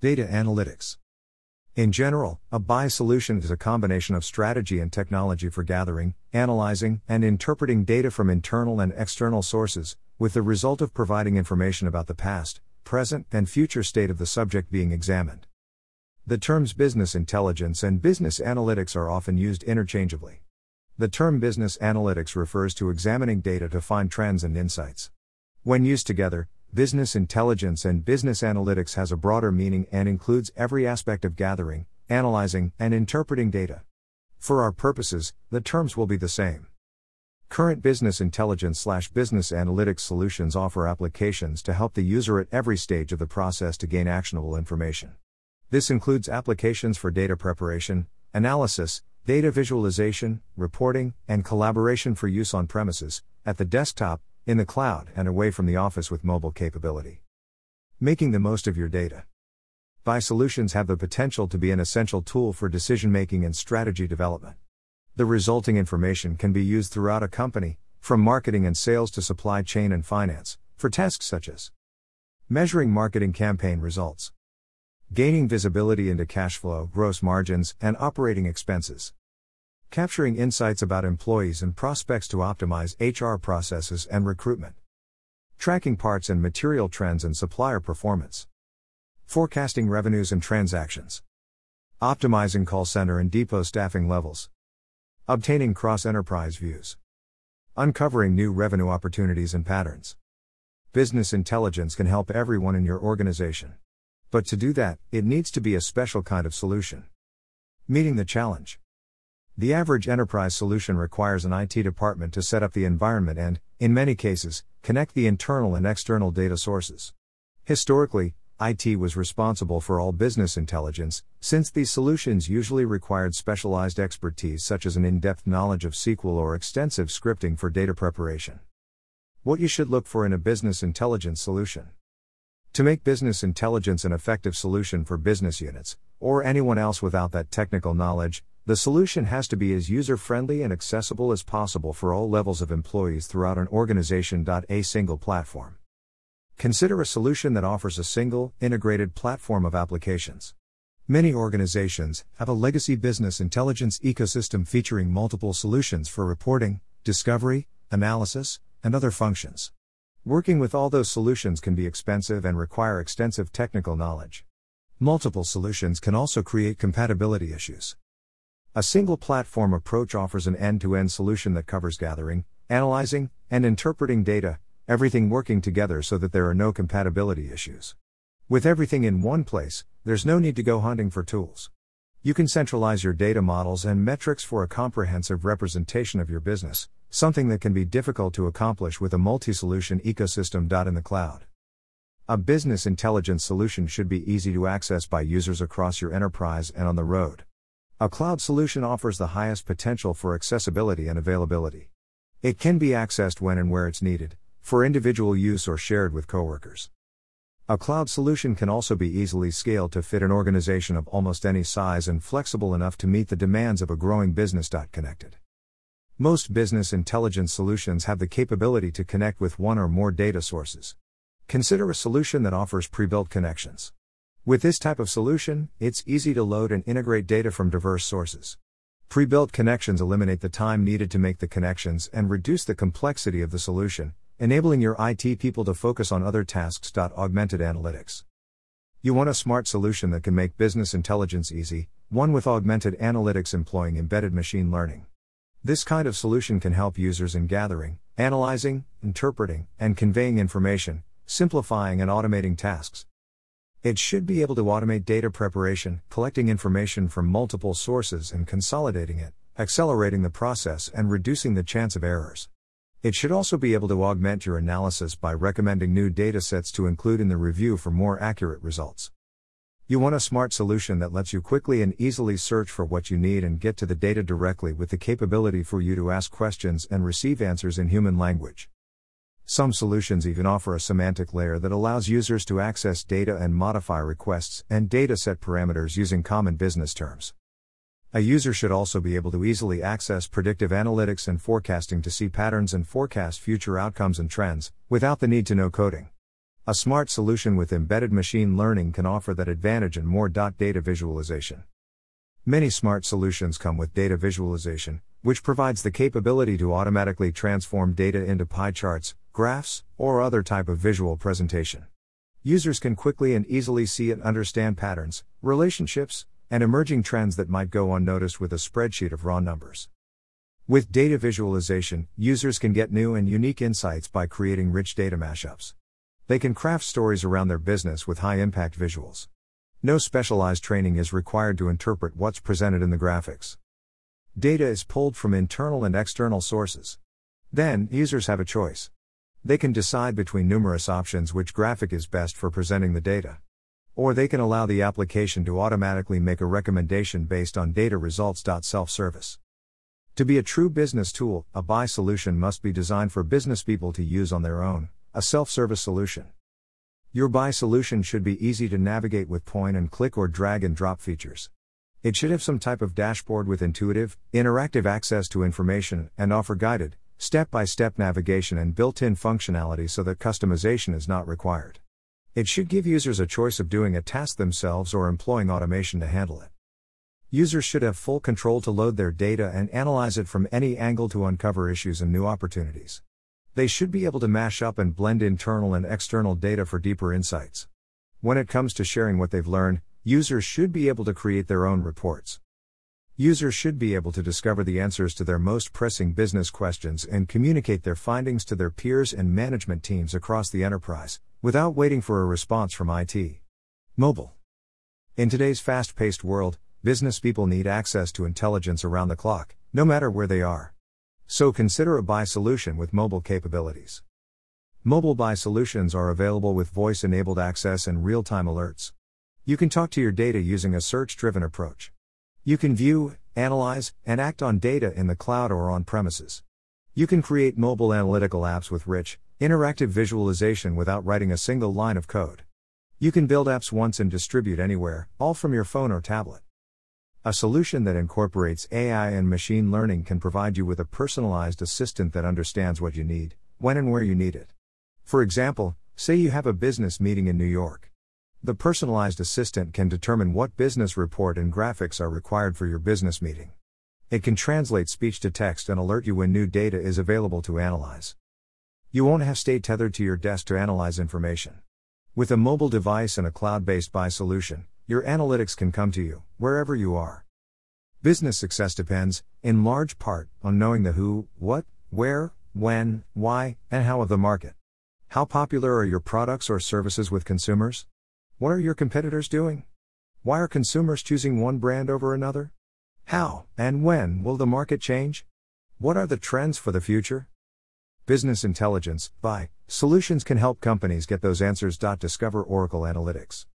Data analytics. In general, a BI solution is a combination of strategy and technology for gathering, analyzing, and interpreting data from internal and external sources, with the result of providing information about the past, present, and future state of the subject being examined. The terms business intelligence and business analytics are often used interchangeably. The term business analytics refers to examining data to find trends and insights. When used together, business intelligence and business analytics has a broader meaning and includes every aspect of gathering, analyzing, and interpreting data. For our purposes, the terms will be the same. Current business intelligence slash business analytics solutions offer applications to help the user at every stage of the process to gain actionable information. This includes applications for data preparation, analysis, data visualization, reporting, and collaboration for use on premises, at the desktop, in the cloud, and away from the office with mobile capability. Making the most of your data. BI solutions have the potential to be an essential tool for decision making and strategy development. The resulting information can be used throughout a company, from marketing and sales to supply chain and finance, for tasks such as measuring marketing campaign results, gaining visibility into cash flow, gross margins, and operating expenses, capturing insights about employees and prospects to optimize HR processes and recruitment, tracking parts and material trends and supplier performance, forecasting revenues and transactions, optimizing call center and depot staffing levels, obtaining cross enterprise views, uncovering new revenue opportunities and patterns. Business intelligence can help everyone in your organization. But to do that, it needs to be a special kind of solution. Meeting the challenge. The average enterprise solution requires an IT department to set up the environment and, in many cases, connect the internal and external data sources. Historically, IT was responsible for all business intelligence, since these solutions usually required specialized expertise such as an in depth knowledge of SQL or extensive scripting for data preparation. What you should look for in a business intelligence solution. To make business intelligence an effective solution for business units, or anyone else without that technical knowledge, the solution has to be as user friendly and accessible as possible for all levels of employees throughout an organization. A single platform. Consider a solution that offers a single, integrated platform of applications. Many organizations have a legacy business intelligence ecosystem featuring multiple solutions for reporting, discovery, analysis, and other functions. Working with all those solutions can be expensive and require extensive technical knowledge. Multiple solutions can also create compatibility issues. A single platform approach offers an end to end solution that covers gathering, analyzing, and interpreting data, everything working together so that there are no compatibility issues. With everything in one place, there's no need to go hunting for tools. You can centralize your data models and metrics for a comprehensive representation of your business, something that can be difficult to accomplish with a multi solution ecosystem. In the cloud. A business intelligence solution should be easy to access by users across your enterprise and on the road. A cloud solution offers the highest potential for accessibility and availability. It can be accessed when and where it's needed, for individual use or shared with coworkers. A cloud solution can also be easily scaled to fit an organization of almost any size and flexible enough to meet the demands of a growing business. Connected. Most business intelligence solutions have the capability to connect with one or more data sources. Consider a solution that offers pre built connections. With this type of solution, it's easy to load and integrate data from diverse sources. Pre built connections eliminate the time needed to make the connections and reduce the complexity of the solution, enabling your IT people to focus on other tasks. Augmented analytics. You want a smart solution that can make business intelligence easy, one with augmented analytics employing embedded machine learning. This kind of solution can help users in gathering, analyzing, interpreting, and conveying information, simplifying and automating tasks. It should be able to automate data preparation, collecting information from multiple sources and consolidating it, accelerating the process and reducing the chance of errors. It should also be able to augment your analysis by recommending new datasets to include in the review for more accurate results. You want a smart solution that lets you quickly and easily search for what you need and get to the data directly with the capability for you to ask questions and receive answers in human language. Some solutions even offer a semantic layer that allows users to access data and modify requests and dataset parameters using common business terms. A user should also be able to easily access predictive analytics and forecasting to see patterns and forecast future outcomes and trends, without the need to know coding. A smart solution with embedded machine learning can offer that advantage and more. Data visualization. Many smart solutions come with data visualization, which provides the capability to automatically transform data into pie charts, graphs, or other type of visual presentation. Users can quickly and easily see and understand patterns, relationships, and emerging trends that might go unnoticed with a spreadsheet of raw numbers. With data visualization, users can get new and unique insights by creating rich data mashups. They can craft stories around their business with high impact visuals. No specialized training is required to interpret what's presented in the graphics. Data is pulled from internal and external sources. Then, users have a choice. They can decide between numerous options which graphic is best for presenting the data. Or they can allow the application to automatically make a recommendation based on data results. Self service. To be a true business tool, a BI solution must be designed for business people to use on their own a self service solution. Your BI solution should be easy to navigate with point and click or drag and drop features. It should have some type of dashboard with intuitive, interactive access to information and offer guided, step by step navigation and built in functionality so that customization is not required. It should give users a choice of doing a task themselves or employing automation to handle it. Users should have full control to load their data and analyze it from any angle to uncover issues and new opportunities. They should be able to mash up and blend internal and external data for deeper insights. When it comes to sharing what they've learned, users should be able to create their own reports. Users should be able to discover the answers to their most pressing business questions and communicate their findings to their peers and management teams across the enterprise, without waiting for a response from IT. Mobile. In today's fast paced world, business people need access to intelligence around the clock, no matter where they are. So consider a BI solution with mobile capabilities. Mobile BI solutions are available with voice enabled access and real time alerts. You can talk to your data using a search driven approach. You can view, analyze, and act on data in the cloud or on premises. You can create mobile analytical apps with rich, interactive visualization without writing a single line of code. You can build apps once and distribute anywhere, all from your phone or tablet. A solution that incorporates AI and machine learning can provide you with a personalized assistant that understands what you need, when and where you need it. For example, say you have a business meeting in New York. The personalized assistant can determine what business report and graphics are required for your business meeting. It can translate speech to text and alert you when new data is available to analyze. You won't have to stay tethered to your desk to analyze information. With a mobile device and a cloud based BI solution, your analytics can come to you, wherever you are. Business success depends, in large part, on knowing the who, what, where, when, why, and how of the market. How popular are your products or services with consumers? What are your competitors doing? Why are consumers choosing one brand over another? How and when will the market change? What are the trends for the future? Business Intelligence BI Solutions can help companies get those answers. Discover Oracle Analytics.